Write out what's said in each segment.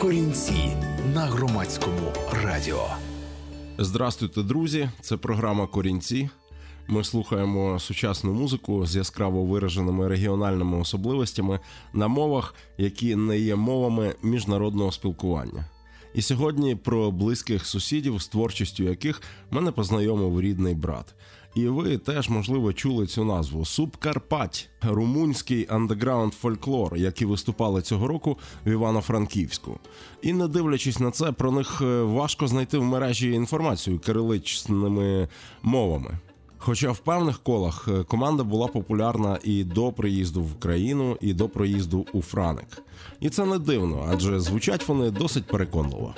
Корінці на громадському радіо. Здравствуйте, друзі! Це програма Корінці. Ми слухаємо сучасну музику з яскраво вираженими регіональними особливостями на мовах, які не є мовами міжнародного спілкування. І сьогодні про близьких сусідів, з творчістю яких мене познайомив рідний брат. І ви теж, можливо, чули цю назву Субкарпать, румунський андеграунд фольклор, які виступали цього року в Івано-Франківську. І не дивлячись на це, про них е, важко знайти в мережі інформацію кириличними мовами. Хоча в певних колах е, команда була популярна і до приїзду в Україну, і до проїзду у Франик. І це не дивно, адже звучать вони досить переконливо.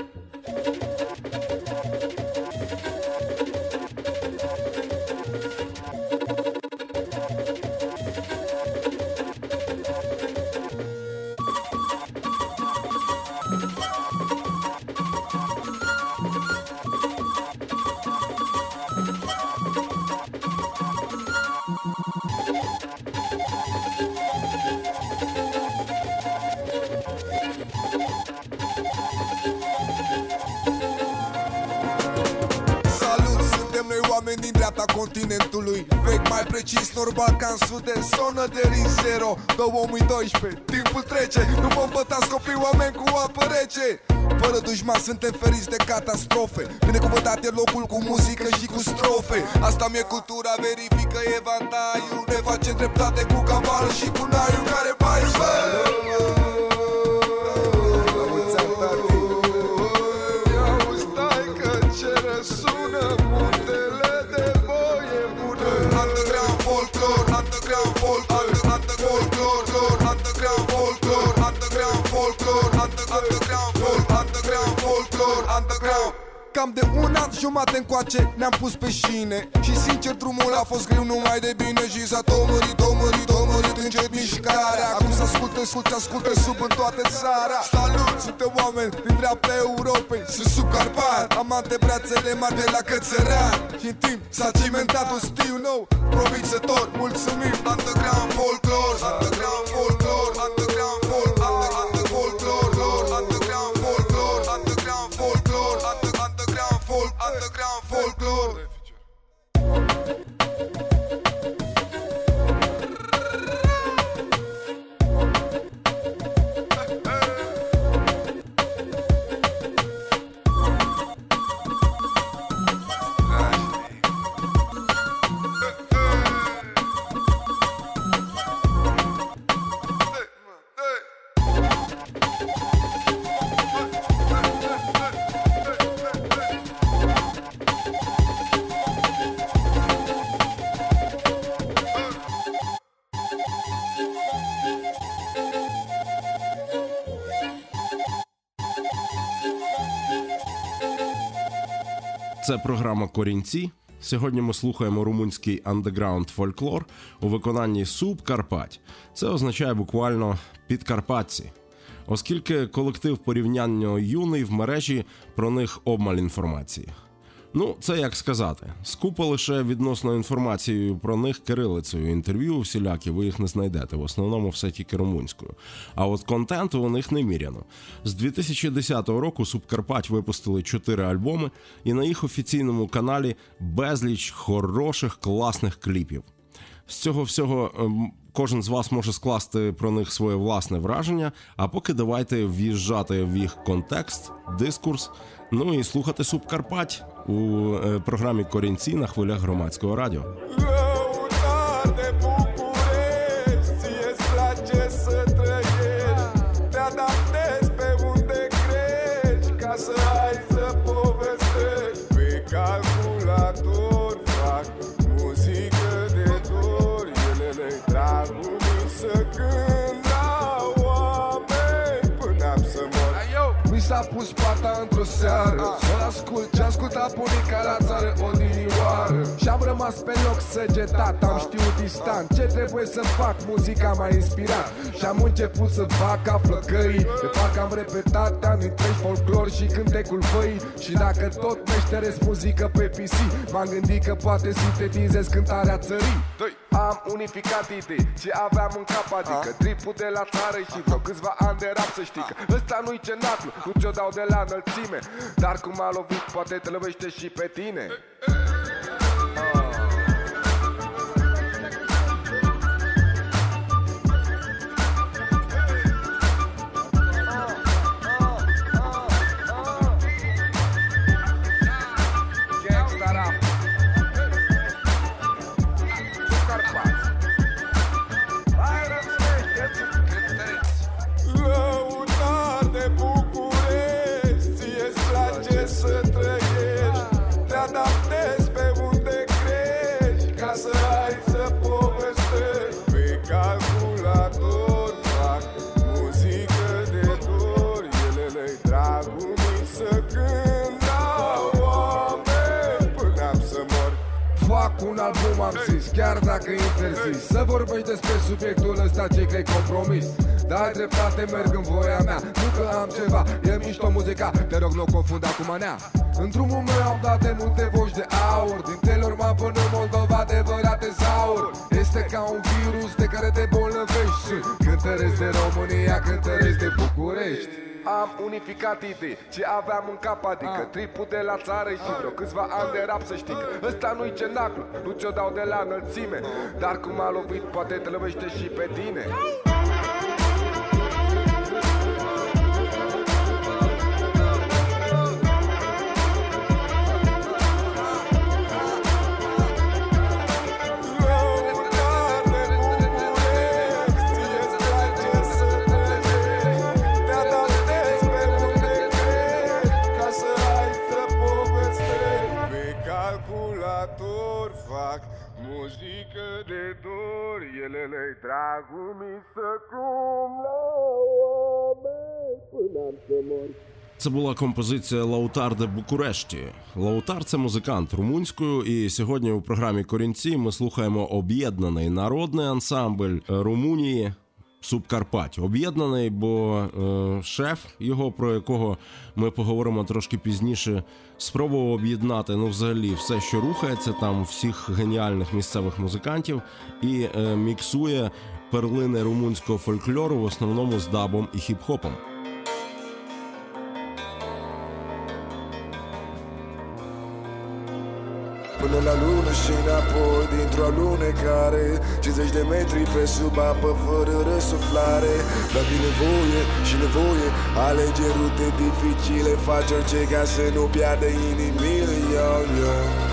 400 sonă de rin 0 2012 Timpul trece. Nu vă îmbătați copii oameni cu apă rece. Fără dușman suntem feriți de catastrofe. Binecuvântat e locul cu muzică și cu strofe. Asta mi-e cultura, verifică evantaiul. Ne face dreptate cu cavalul și cu na Cam de un an jumate încoace ne-am pus pe șine. Și sincer drumul a fost greu numai de bine Și s-a tomărit, tomărit, tomărit încet mișcarea. Acum să asculte, asculte, asculte sub în toată țara. Salut, suntem oameni din dreapta Europei Sunt sub Carpat, am antebrațele mari de la Cățărean Și în timp s-a cimentat un stil nou Provițător, mulțumim. Underground folklore, underground folklore, underground програма Корінці. Сьогодні ми слухаємо румунський андеграунд фольклор у виконанні Субкарпать. Це означає буквально підкарпатці. Оскільки колектив порівняння юний в мережі про них обмаль інформації. Ну, це як сказати, скупо лише відносно інформацією про них кирилицею. Інтерв'ю всілякі ви їх не знайдете. В основному все тільки румунською. А от контенту у них неміряно. З 2010 року Субкарпать випустили чотири альбоми, і на їх офіційному каналі безліч хороших класних кліпів. З цього всього ем, кожен з вас може скласти про них своє власне враження. А поки давайте в'їжджати в їх контекст, дискурс, ну і слухати Субкарпать у е, програмі Корінці на хвилях громадського радіо. Seară. Să-l ascult ce asculta bunica la țară? Odinioară Și-am rămas pe loc săgetat Am știut instant ce trebuie să fac muzica m-a inspirat. Și am început să fac ca flăcăii De parcă am repetat ani întregi folclor și cântecul făii Și dacă tot meșteresc muzică pe PC M-am gândit că poate sintetizez cântarea țării. Am unificat idei ce aveam în cap Adică tripul de la țară și vreo câțiva ani de rap să știi că Ăsta nu-i cenaclu, nu ți-o dau de la înălțime. Dar cum a lovit poate te lovește și pe tine unificat idei ce aveam în cap Adică tripul de la țară și vreo câțiva ani de rap să știi că Ăsta nu-i cenaclu, nu ți-o dau de la înălțime. Dar cum a lovit poate te lovește și pe tine. Lăutar Це була композиція Лаутар де Букурешті. Лаутар це музикант румунською, і сьогодні у програмі Корінці ми слухаємо об'єднаний народний ансамбль Румунії. Субкарпать об'єднаний, бо е, шеф його, про якого ми поговоримо трошки пізніше, спробував об'єднати ну, взагалі все, що рухається, там всіх геніальних місцевих музикантів, і е, міксує перлини румунського фольклору в основному з дабом і хіп-хопом. Până la lună și înapoi Dintr-o alunecare 50 de metri pe sub apă Fără răsuflare Dar din nevoie și nevoie Alege rute dificile Faci orice ca să nu piardă inimile yo, yo.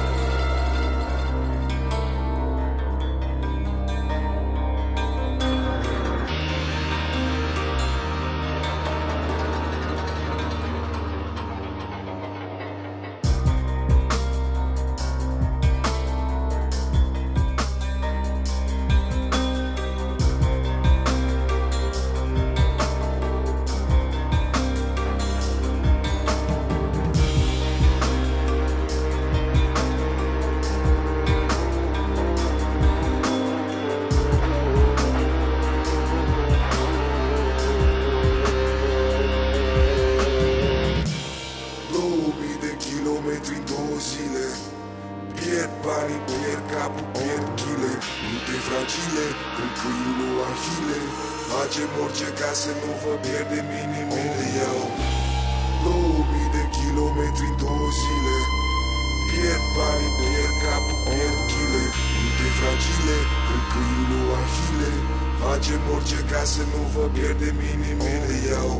Facem orice ca să nu vă pierdem inimile eu. Două mii de kilometri în două zile. Pierd banii, pierd capul, pierd chile. Rute fragile, când câinul ahile. Facem orice ca să nu vă pierdem inimile eu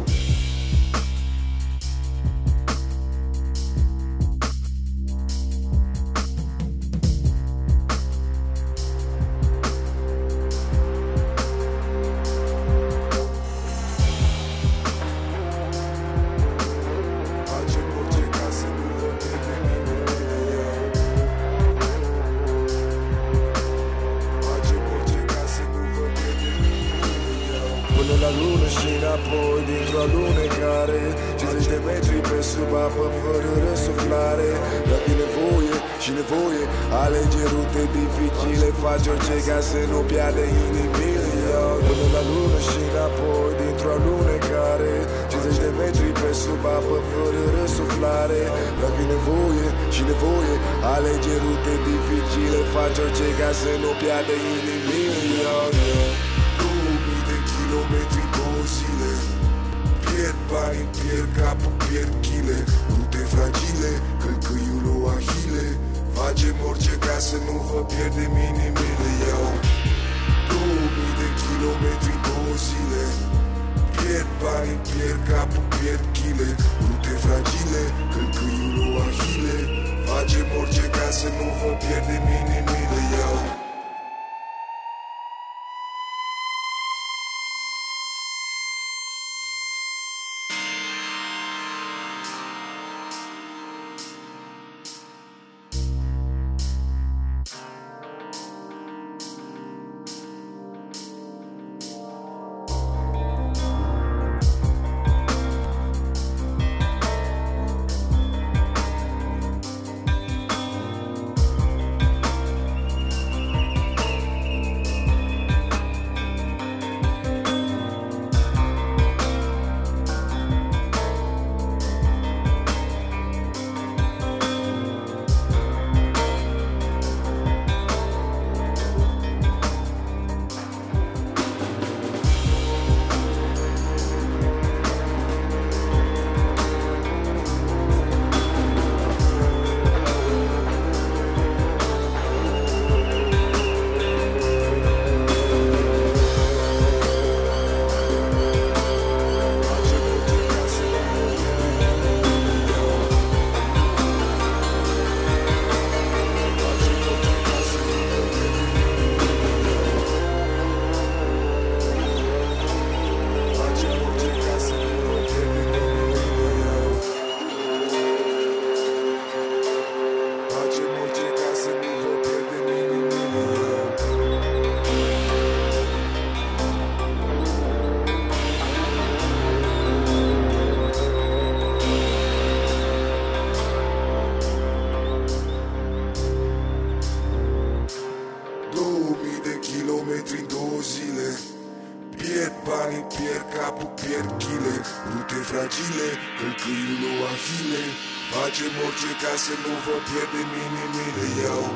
Pierd banii, pierd capul, pierd chile. Rute fragile, călcâiul o ahile Facem orice ca să nu vă pierdem inimile Iau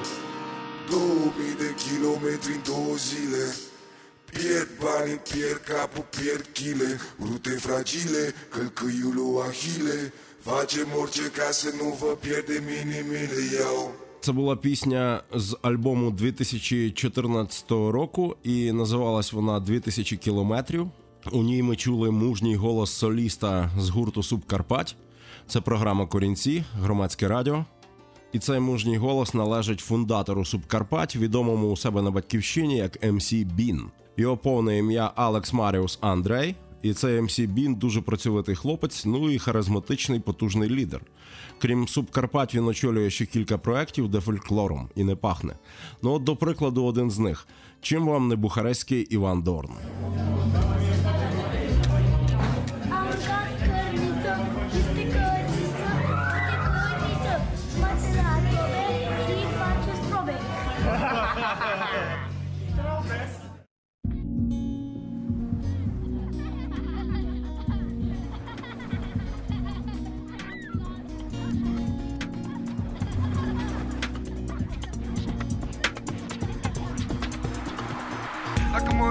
Două mii de kilometri în două zile. Pierd banii, pierd capul, pierd chile. Rute fragile, călcâiul o ahile Facem orice ca să nu vă pierdem inimile Iau Це була пісня з альбому 2014 року, і називалась вона «2000 кілометрів. У ній ми чули мужній голос соліста з гурту Субкарпать. Це програма Корінці, громадське радіо. І цей мужній голос належить фундатору Субкарпать, відомому у себе на батьківщині як МС Бін. Його повне ім'я Алекс Маріус Андрей. І цей МС Бін дуже працьовитий хлопець, ну і харизматичний потужний лідер. Крім Субкарпат, він очолює ще кілька проєктів, де фольклором і не пахне. Ну от, до прикладу, один з них. Чим вам не бухарестський Іван Дорн?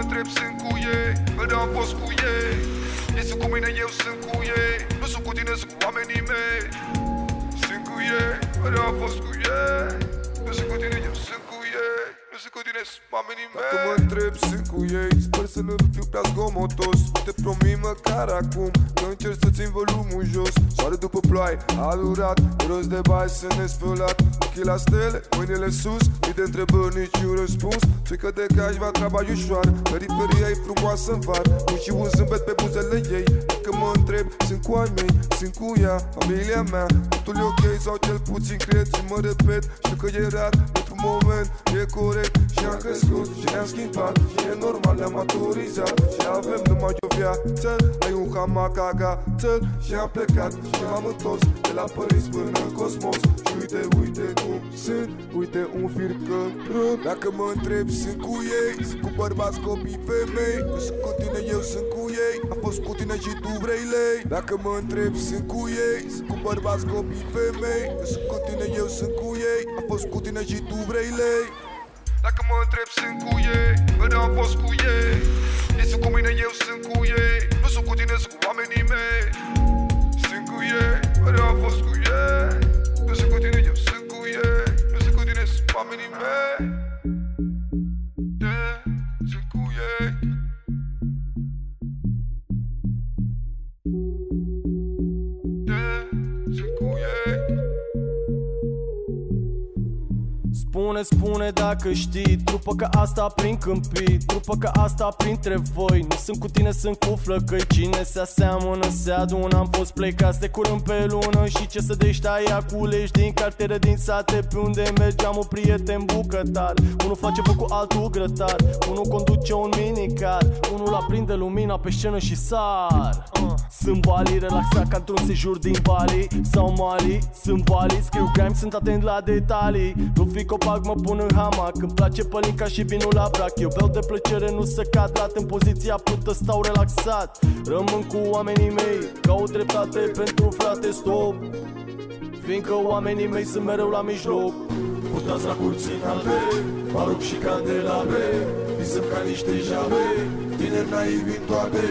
Întreb sunt cu ei, mereu am fost cu ei. Ei sunt cu mine, eu sunt cu ei. Nu sunt cu tine, sunt cu oamenii mei. Sunt cu ei, mereu am fost cu ei. Nu sunt cu tine, eu sunt cu ei Nu sunt cu tine, sunt oamenii mei. Dacă mă întreb sunt cu ei. Sper să nu fiu prea zgomotos. Te promit măcar acum Că încerc să țin volumul jos. Soare după ploaie, a durat. E rost de bani să ne spălat Ochii la stele, mâinile sus. Mii de întrebări, niciun răspuns. Ce că de că aș vrea treaba e ușoară Periferia e frumoasă în var. Nu și un zâmbet pe buzele ei. Că mă întreb, sunt cu ai mei Sunt cu ea, familia mea. Totul e ok sau cel puțin cred Și mă repet, știu că e rar Pentru moment E corect. Și am crescut și ne-am schimbat. Și e normal, ne-am maturizat. Și avem numai o viață. Ai un hamac agată Și am plecat și m-am întors De la Paris până în cosmos. Și uite, uite cum sunt. Uite un fir cărut Dacă mă întreb, sunt cu ei. Sunt cu bărbați, copii, femei. Nu sunt cu tine, eu sunt cu ei. Am fost cu tine și tu vrei lei. Dacă mă întreb, sunt cu ei. Sunt cu bărbați, copii, femei. Nu sunt cu tine, eu sunt cu ei. Am fost cu tine și tu vrei lei? Dacă mă întreb, sunt cu ei Mereu am fost cu ei. Ei sunt cu mine, eu sunt cu ei. Nu sunt cu tine, sunt cu oamenii mei. Sunt cu ei Mereu am fost cu ei. Nu sunt cu tine, eu sunt cu ei. Nu sunt cu tine, sunt cu oamenii mei Spune, spune dacă știi. Trupă că asta prin câmpii Trupă că asta printre voi. Nu sunt cu tine, sunt cu flăcăi. Cine se aseamănă, se adună. Am fost plecați de curând pe lună. Și ce să dești aia culegi Din cartiere, din sate. Pe unde mergeam un prieten bucătar. Unul face foc cu altul grătar. Unul conduce un minicar. Unul aprinde lumina pe scenă și sar. Uh. Sunt Bali, relaxat ca într-un sejur din Bali. Sau Mali, sunt Bali Scriu grime, sunt atent la detalii. Nu fi copac, mă pun în hamac. Îmi place pălinca și vinul la brac. Eu beau de plăcere, nu să cad lat În poziția plută stau relaxat. Rămân cu oamenii mei Caut dreptate pentru frate, stop. Fiindcă oamenii mei sunt mereu la mijloc. Putați la curții albe Maroc și candelabre Visăm ca niște jave Tineri naivi în toate.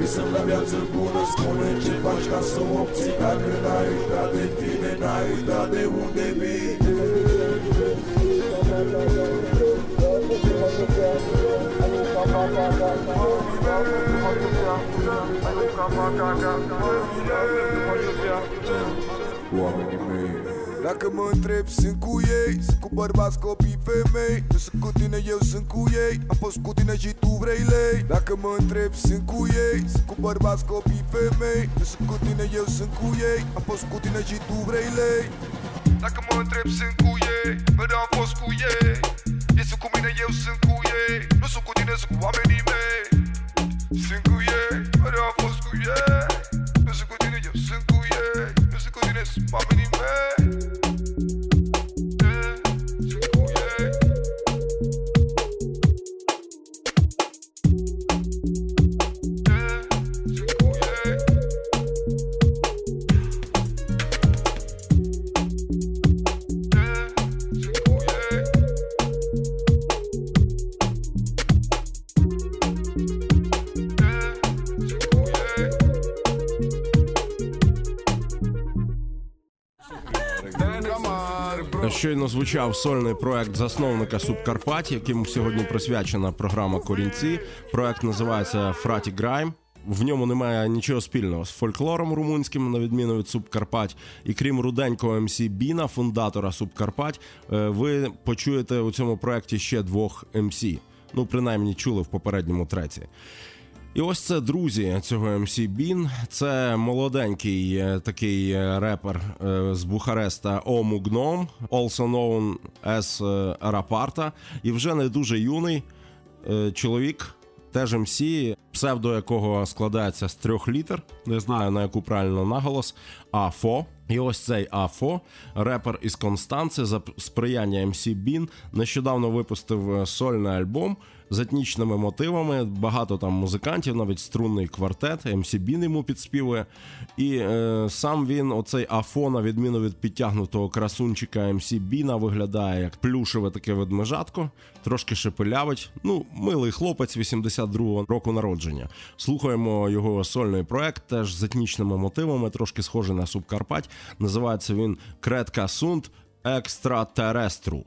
Visăm la viață bună Spune ce faci ca să o obții. Dacă n-ai uitat de tine N-ai uitat de unde vii Oamenii mei dacă mă întreb, sunt cu ei? Sunt cu bărbați, copii, femei? Nu sunt cu tine, eu sunt cu ei. Am fost cu tine și tu vrei lei. Dacă mă întreb, sunt cu ei? Sunt cu bărbați, copii, femei? Nu sunt cu tine, eu sunt cu ei. Am fost cu tine și tu vrei lei Dacă mă întreb, sunt cu ei Mereu am fost cu ei. Ei sunt cu mine, eu sunt cu ei. Nu sunt cu tine, sunt cu oamenii mei. Sunt cu ei, mereu am fost cu ei. Nu sunt cu tine, eu sunt cu ei. Nu sunt cu tine, sunt oamenii mei Щойно звучав сольний проект засновника Субкарпат, яким сьогодні присвячена програма Корінці. Проект називається Фраті Грайм. В ньому немає нічого спільного з фольклором румунським, на відміну від Субкарпать. І крім руденького МС Біна, фундатора Субкарпать, е, ви почуєте у цьому проекті ще двох МС. Ну, принаймні, чули в попередньому треці. І ось це друзі цього MC Бін. Це молоденький е, такий е, репер е, з Бухареста Ому Гном, also known as Рапарта. І вже не дуже юний чоловік, теж MC, псевдо якого складається з трьох літер. Не знаю на яку правильно наголос. Афо. І ось цей Афо, репер із Констанци, за сприяння MC Бін, нещодавно випустив сольний альбом з етнічними мотивами. Багато там музикантів, навіть струнний квартет, MC Бін йому підспівує. І е, сам він, оцей Афо, на відміну від підтягнутого красунчика MC Біна, виглядає як плюшеве таке ведмежатко, трошки шепелявить. Ну, милий хлопець 82-го року народження. Слухаємо його сольний проект, теж з етнічними мотивами, трошки схожий на Субкарпать. Називається він Кретка Сунд Екстратерестру.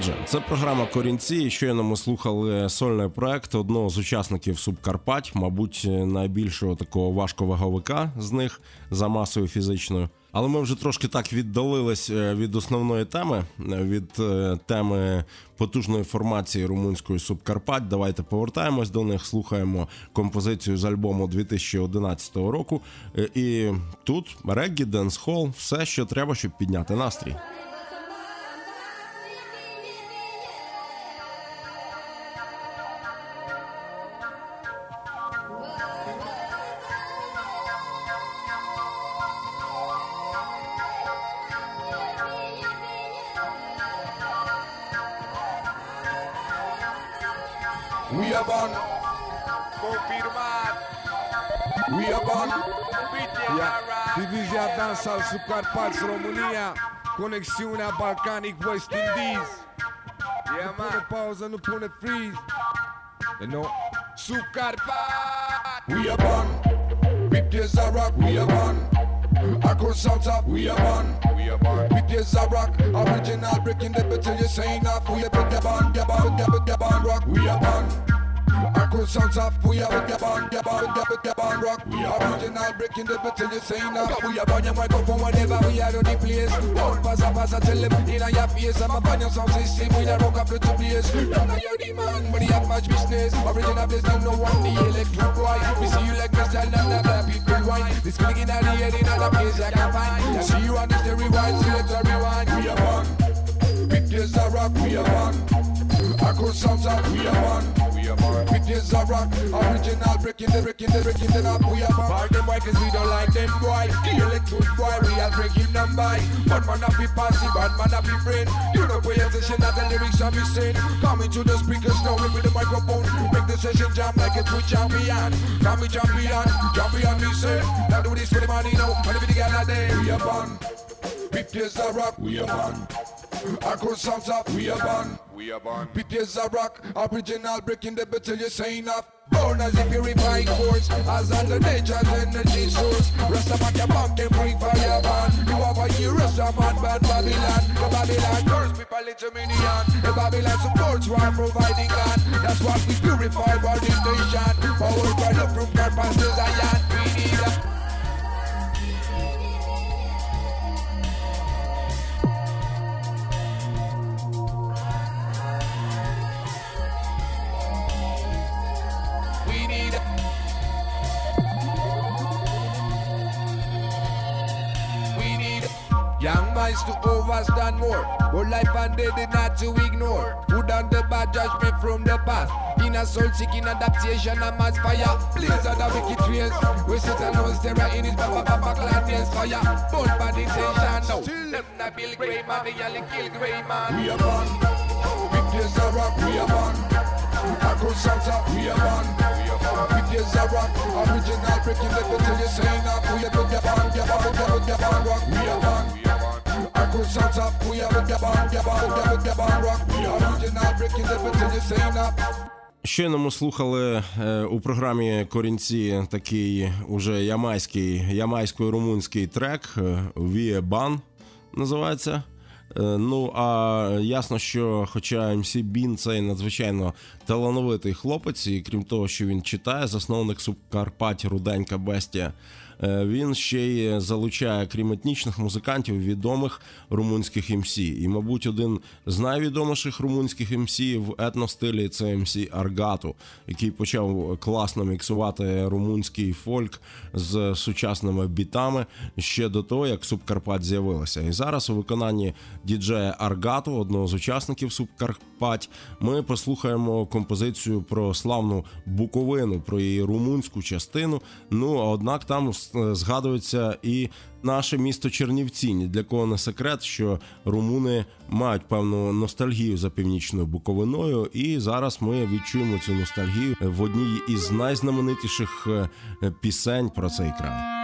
Отже, це програма Корінці. Щойно ми слухали сольний проект одного з учасників Субкарпать, мабуть, найбільшого такого важковаговика з них за масою фізичною. Але ми вже трошки так віддалились е, від основної теми, е, від е, теми потужної формації румунської Субкарпать. Давайте повертаємось до них, слухаємо композицію з альбому 2011 року. І тут реггі, денс-хол, все, що треба, щоб підняти настрій. Conexión a Balkanic West Indies. Yeah, no pone pausa, no pone freeze. You know, Subcarpat. We are born. With a Zarak, we are born. Acro South South, we are born. We are born. With the Zarak, original breaking the beat till you saying off. We are with the band, the band, the band, band rock. We are born. Acro sounds off We are with your bond Your bond Your your bond rock. We are. Original breaking the beat till you saying off We are born Your microphone whenever we are on the place. One pass a pass a tell them in your face. I'm a pan your sound system We a rock up to the place. You know you're the man But you have much business. Original place Don't know what the electric boy We see you like Mr. London That people wine. This feeling in the head In other place I can find. I see you on this the rewind Select a rewind We are one Big days a rock We are one Acro sounds up We are one Big days a rock Original breaking the breaking the breaking the up We are one them boy cause we don't like them boy The electric boy we are breaking them by Bad man a be passy, bad man a be friend You don't pay attention that the lyrics are missing Coming to the speakers now with the microphone Make the session jam like a true champion jump me champion, champion me say Now do this for the money now, money for the gal a day We are Big days a rock We are one Acro sounds up We are one We are Big days a rock Original breaking the beat till you saying off Born as a purified force As the nature's energy source. Rest of your bank and bring fire ban You have a year rest of man bad Babylon. The Babylon curse people it's a minion The Babylon supports while providing God. That's what we purify this nation. Power by love from God past to Zion We need a minds to overstand more. But life and death is not to ignore. Good and the bad judgment from the past? In a soul seeking adaptation and mass fire Blaze of the wicked trails We sit and know terror in his baba baba clan dance fire. Burn bad intention now. Them not Bill Grey man They only kill Grey man. We are one Big days a rock. We are one Acro sounds up We are one Big days a rock. Original breaking the till you saying off We are with your band Your band Your your band rock. We are one Acro sounds up We are with your band Your band Your your band rock We are original breaking the beat you saying off Щойно ми слухали е, у програмі Корінці такий уже ямайський, ямайсько-румунський трек е, Віє Бан називається. Е, Ну а ясно, що хоча МС Бін цей надзвичайно талановитий хлопець, і крім того, що він читає, засновник Субкарпать Руденька Бестія. Е, він ще й залучає, крім етнічних музикантів, відомих румунських МС. І, мабуть, один з найвідоміших румунських МС в етностилі це МС Аргату, який почав класно міксувати румунський фольк з сучасними бітами ще до того, як Субкарпат з'явилася. І зараз у виконанні діджея Аргату, одного з учасників Субкарпать, ми послухаємо композицію про славну Буковину, про її румунську частину. Ну а однак там згадується і наше місто Чернівці. Ні для кого не секрет, що румуни мають певну ностальгію за північною Буковиною, і зараз ми відчуємо цю ностальгію в одній із найзнаменитіших е, пісень про цей край.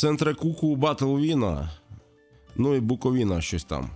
Сентрекуку Батлвіна, ну і Буковіна щось там.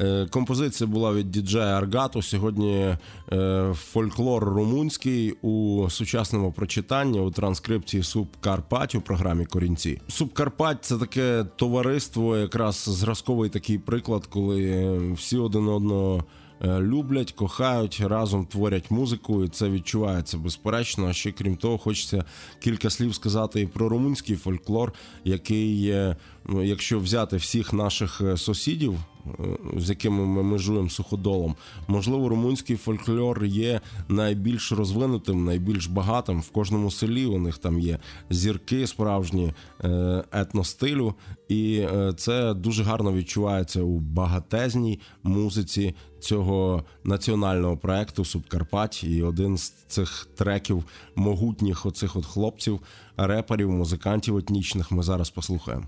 Е, Композиція була від діджея Аргату. Сьогодні е, фольклор румунський у сучасному прочитанні у транскрипції Субкарпать у програмі Корінці. Субкарпать це таке товариство, якраз зразковий такий приклад, коли всі один одного. Е, Люблять, кохають, разом творять музику, і це відчувається безперечно. А ще крім того, хочеться кілька слів сказати і про румунський фольклор, який, е, ну, якщо взяти всіх наших е, сусідів, е, з якими ми межуємо суходолом, можливо, румунський фольклор є найбільш розвинутим, найбільш багатим. В кожному селі у них там є зірки справжні етностилю, і це дуже гарно відчувається у багатезній музиці цього національного проекту Субкарпать. І один з цих треків могутніх оцих от хлопців, реперів, музикантів етнічних ми зараз послухаємо.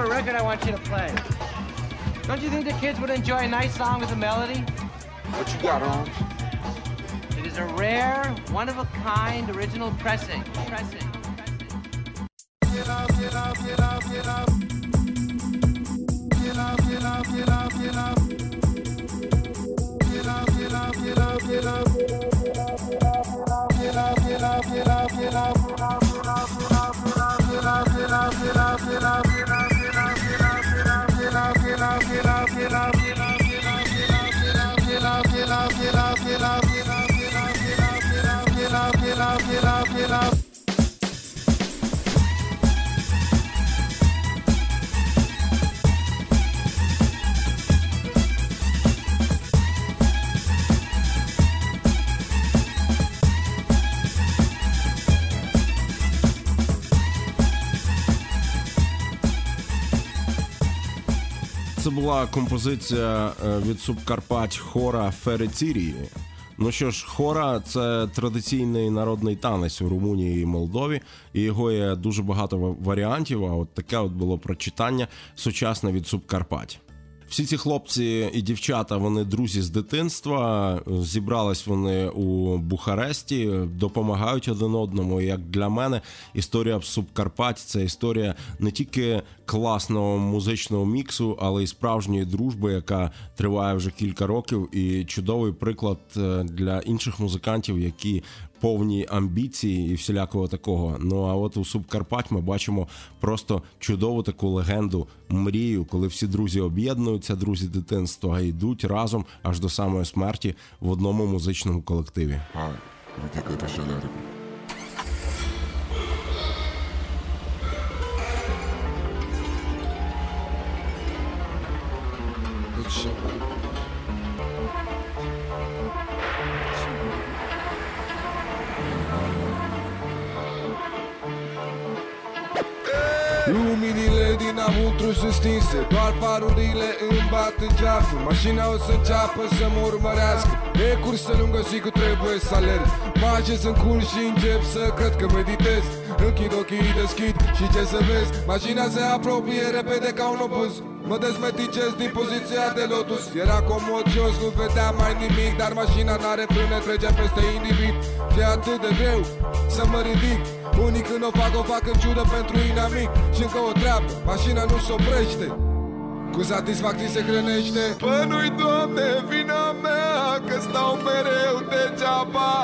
Have a record I want you to play. Don't you think the kids would enjoy a nice song with a melody? What you got, Holmes? It is a rare, one of a kind original pressing. Pressing. Це була композиція е, від Субкарпать хора Ферецірії. Ну що ж, хора це традиційний народний танець у Румунії і Молдові, і його є дуже багато варіантів. А от таке от було прочитання сучасне від Субкарпать. Всі ці хлопці і дівчата, вони друзі з дитинства. Зібрались вони у Бухаресті, допомагають один одному. Як для мене, історія в Субкарпать це історія не тільки класного музичного міксу, але й справжньої дружби, яка триває вже кілька років, і чудовий приклад е, для інших музикантів, які повні амбіції і всілякого такого. Ну а от у Субкарпать ми бачимо просто чудову таку легенду, мрію, коли всі друзі об'єднуються, друзі дитинства, йдуть разом аж до самої смерті в одному музичному колективі. Hai, ridică-te așa de repede. Deci, Luminile dinăuntru sunt stinse Doar farurile îmi bat în ceafă Mașina o să înceapă să mă urmărească. E cursă lungă și cu trebuie să alerg. Mă așez în cul și încep să cred că meditez. Închid ochii, deschid și ce să vezi? Mașina se apropie repede ca un obuz. Mă dezmeticez din poziția de lotus. Era comod jos, nu vedeam mai nimic Dar mașina n-are frâne, trece peste individ. E atât de greu să mă ridic Unii când o fac, o fac în ciudă pentru inamic. Și încă o treabă, mașina nu se oprește. Cu satisfacție se hrănește. Bă, nu-i, Doamne, vina mea Că stau mereu degeaba.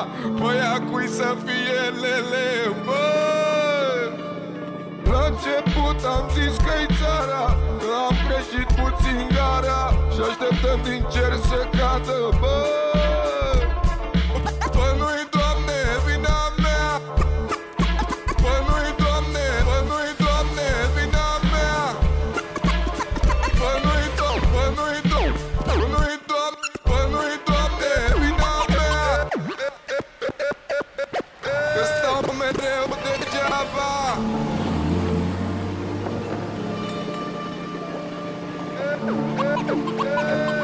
Păi a cui să fie lele, bă? La început am zis că-i țara Că am greșit puțin gara. Și așteptăm din cer să cadă, bă Bă, É...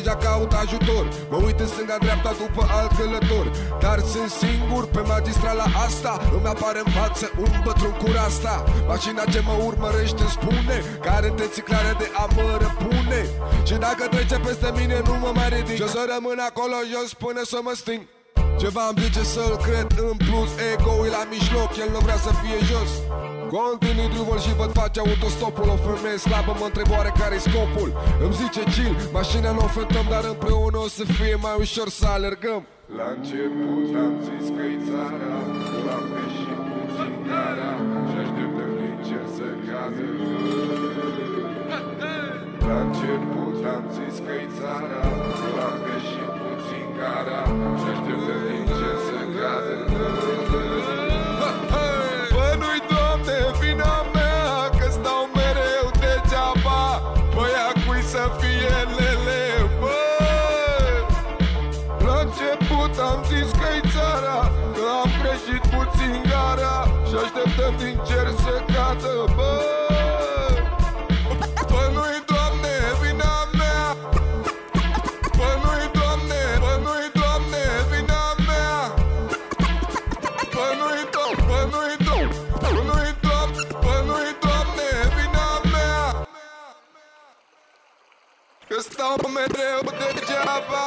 continuă deja caut ajutor Mă uit în stânga-dreapta după alt călător. Dar sunt singur pe magistrala asta Îmi apare în față un bătrân cu rasta. Mașina ce mă urmărește îmi spune Că are intenții clare de a mă răpune Și dacă trece peste mine nu mă mai ridic. Și o să rămân acolo jos până să mă sting. Ceva îmi zice să-l cred în plus Ego-ul la mijloc, el nu vrea să fie jos Continui drumul și văd face autostopul O femeie slabă mă întreb oare care-i scopul? Îmi zice chill, mașina nu o fentăm Dar împreună o să fie mai ușor să alergăm. La început am zis că-i țara Că am greșit puțin gara Și așteptăm din cer să cadă. La început am zis că-i țara Că am greșit puțin gara Și așteptăm din cer să cadă din cer să cadă, bă. Doamne, vina mea. Bă, doamne, bă, nu-i doamne, vina mea. Bă, nu-i doamne, bă, nu-i doamne, bă, nu-i doamne, bă, nu-i doamne, vina mea. Că stau mereu degeaba.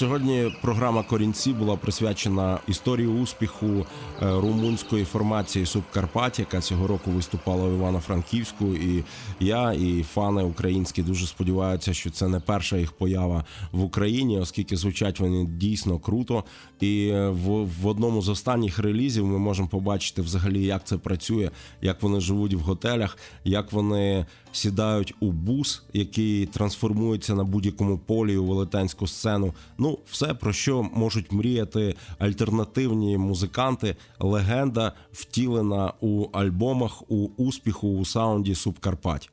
Сьогодні програма Корінці була присвячена історії успіху е, румунської формації Субкарпаття, яка цього року виступала в Івано-Франківську. І я, і фани українські дуже сподіваються, що це не перша їх поява в Україні, оскільки звучать вони дійсно круто. І е, в, в одному з останніх релізів ми можемо побачити взагалі, як це працює, як вони живуть в готелях, як вони сідають у бус, який трансформується на будь-якому полі у велетенську сцену. Ну, все про що можуть мріяти альтернативні музиканти. Легенда втілена у альбомах у успіху у саунді Субкарпать.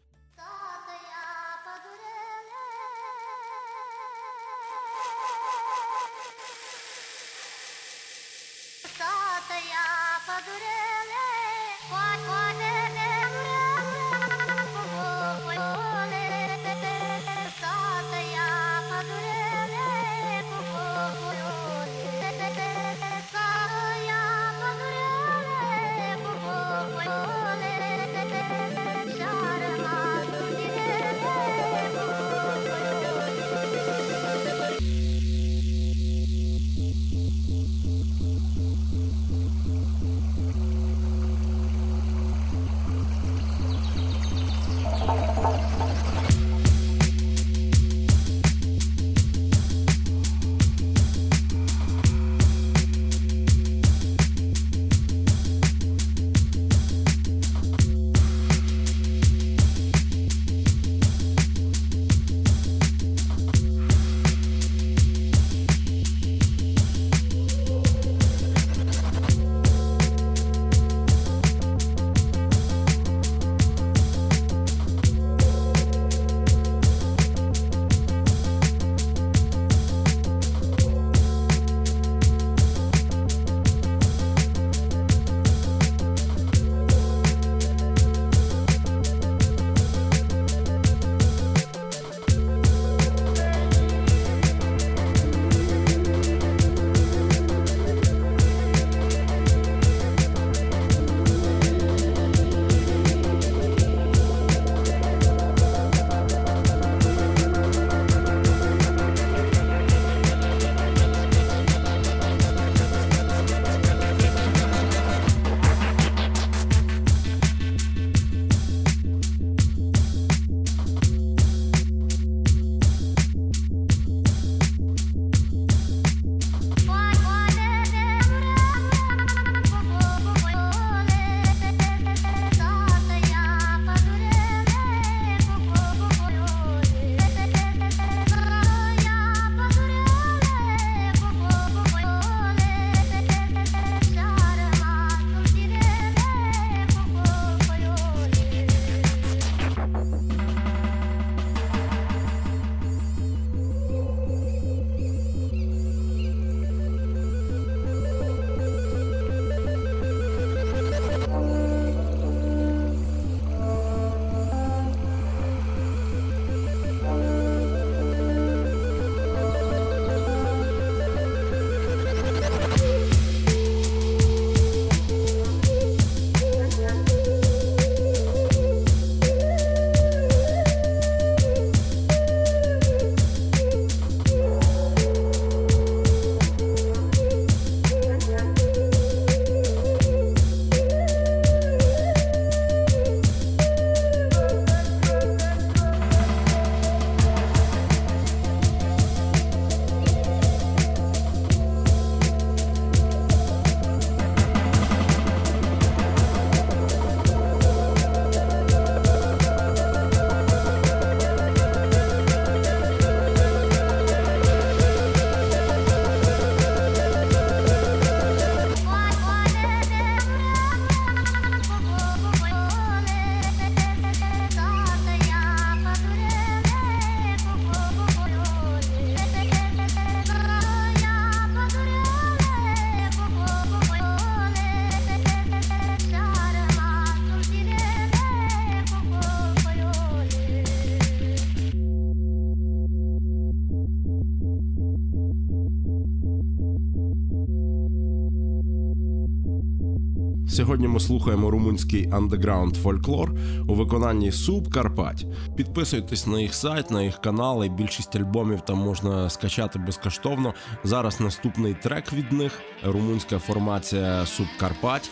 Сьогодні ми слухаємо румунський андеграунд фольклор у виконанні Суп Карпать. Підписуйтесь на їх сайт, на їх канали. Більшість альбомів там можна скачати безкоштовно. Зараз наступний трек від них румунська формація Суп Карпать.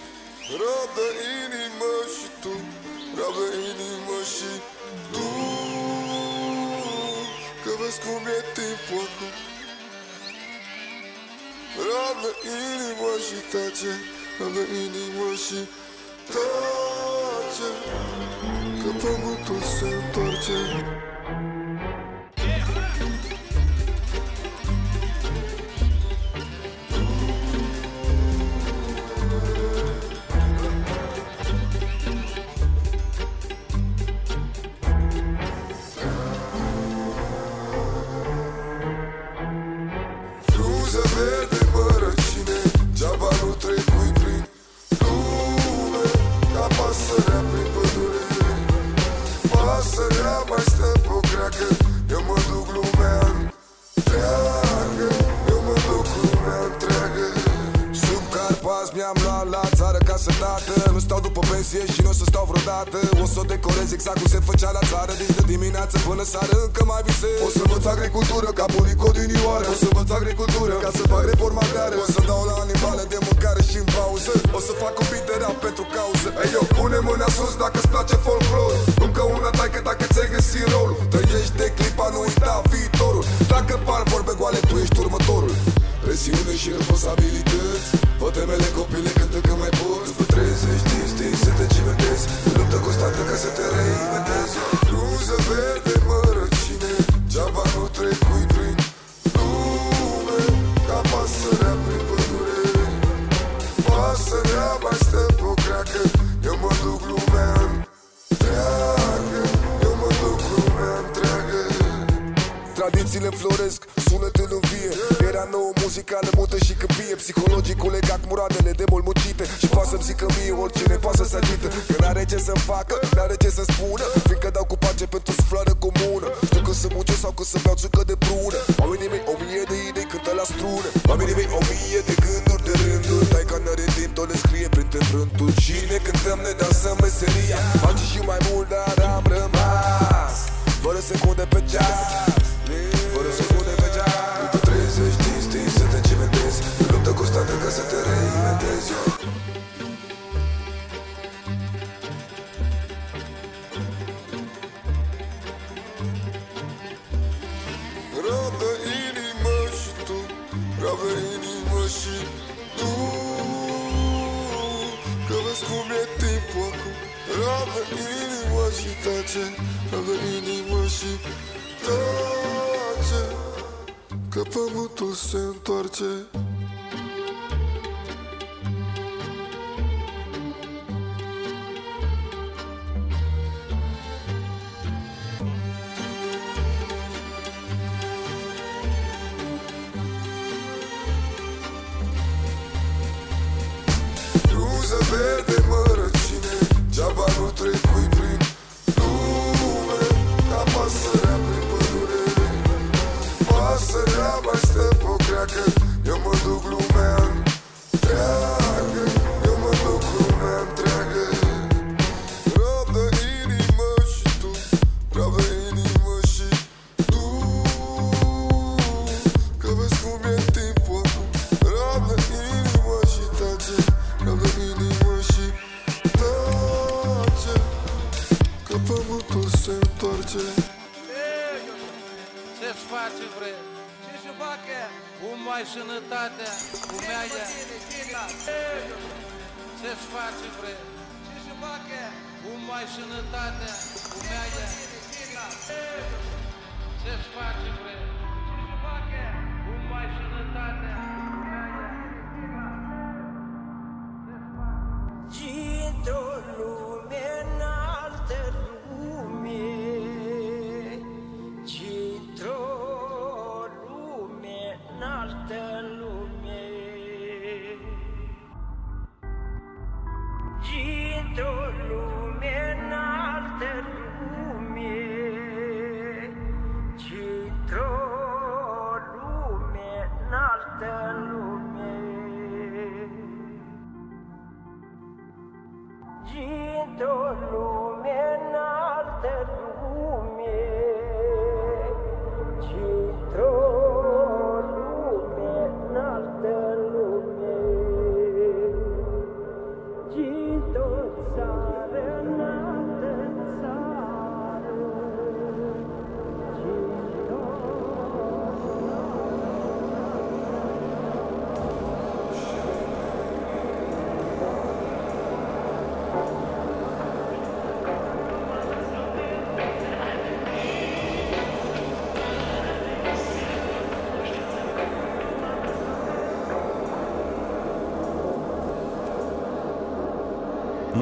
Tu Rabdă inimă și tu Că vezi cum e timpul acum Rabdă inimă 雨 ini masih tajam Kapan putus terparca Será mais tempo, craque la țară ca să tată Nu stau după pensie și nu o să stau vreodată. O să o decorez exact cum se făcea la țară. Deci de dimineață până seară încă mai visez. O să învăț agricultură ca bunicul din Ioară O să învăț agricultură ca să fac reforma agrară. O să dau la animale de mâncare și în pauză. O să fac un beat de rap pentru cauză. Ei, eu pune mâna sus dacă îți place folclor Încă una taică dacă ți-ai găsit rolul. Trăiești de clipa, nu uita viitorul. Dacă par vorbe goale, tu ești următorul Presiune și responsabilități. Fă temele copile cântă că mai poți. După 30 de instinct să te cimentezi În luptă constantă ca să te reinventezi So fuck.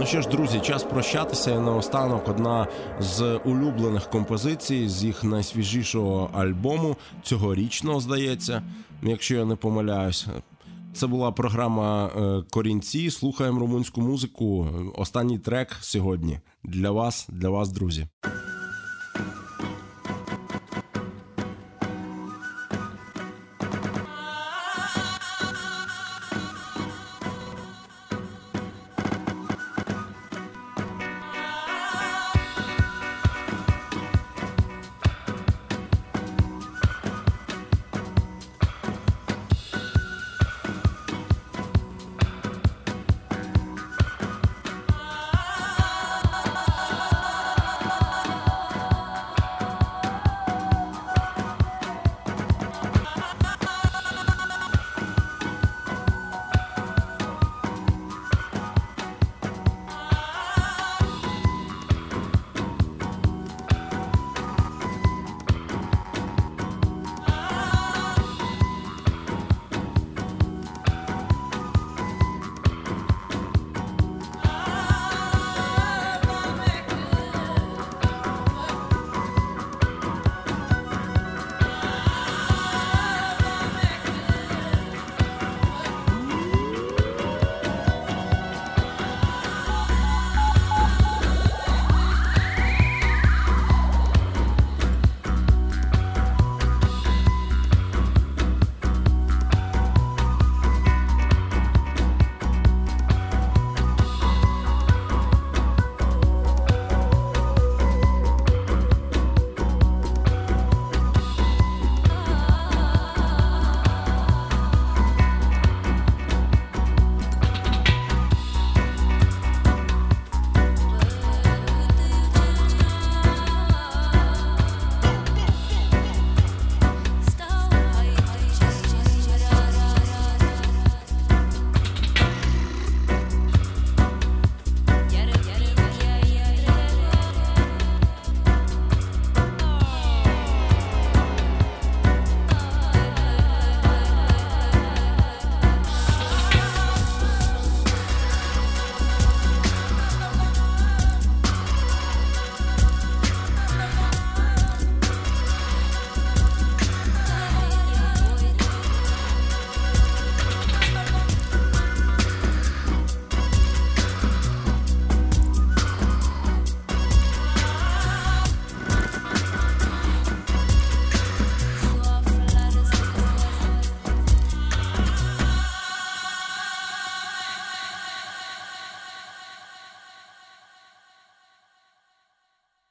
Ну що ж, друзі, час прощатися. І наостанок одна з улюблених композицій з їх найсвіжішого альбому цьогорічного, здається, якщо я не помиляюсь. Це була програма е, Корінці. Слухаємо румунську музику. Останній трек сьогодні для вас, для вас, друзі.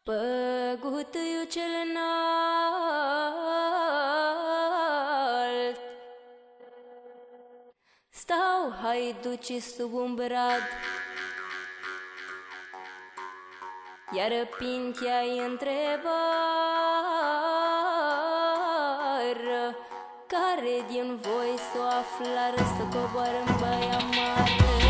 Păgutăiul cel înalt. Stau haiducii sub un brad. Iar pintia-i întrebară Care din voi s-o aflară să coboară în baia mare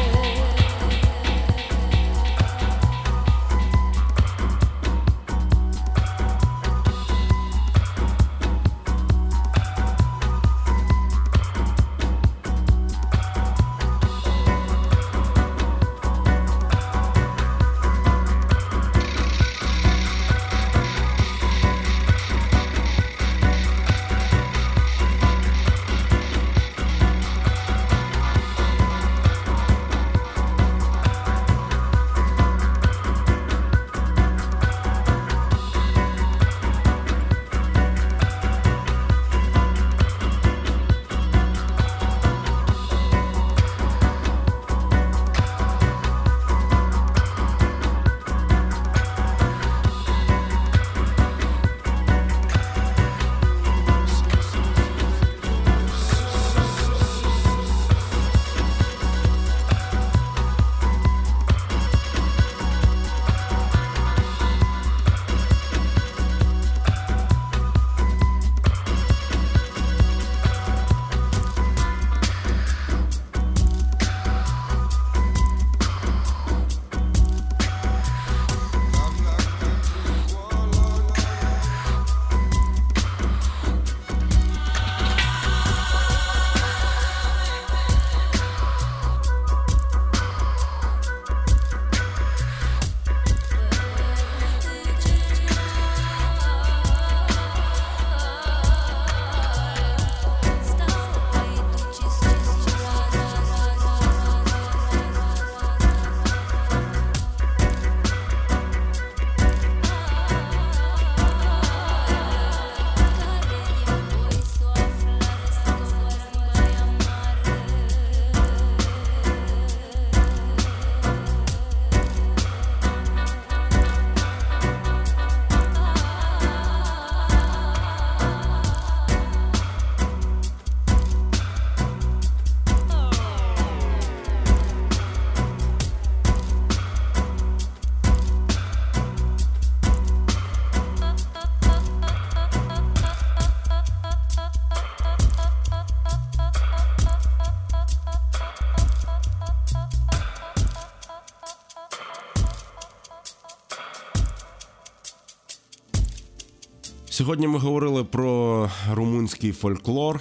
Сьогодні ми говорили про румунський фольклор,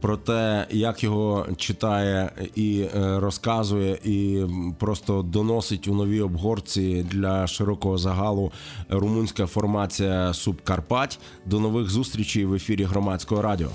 про те, як його читає і е, розказує, і просто доносить у новій обгорці для широкого загалу румунська формація Субкарпать. До нових зустрічей в ефірі громадського радіо.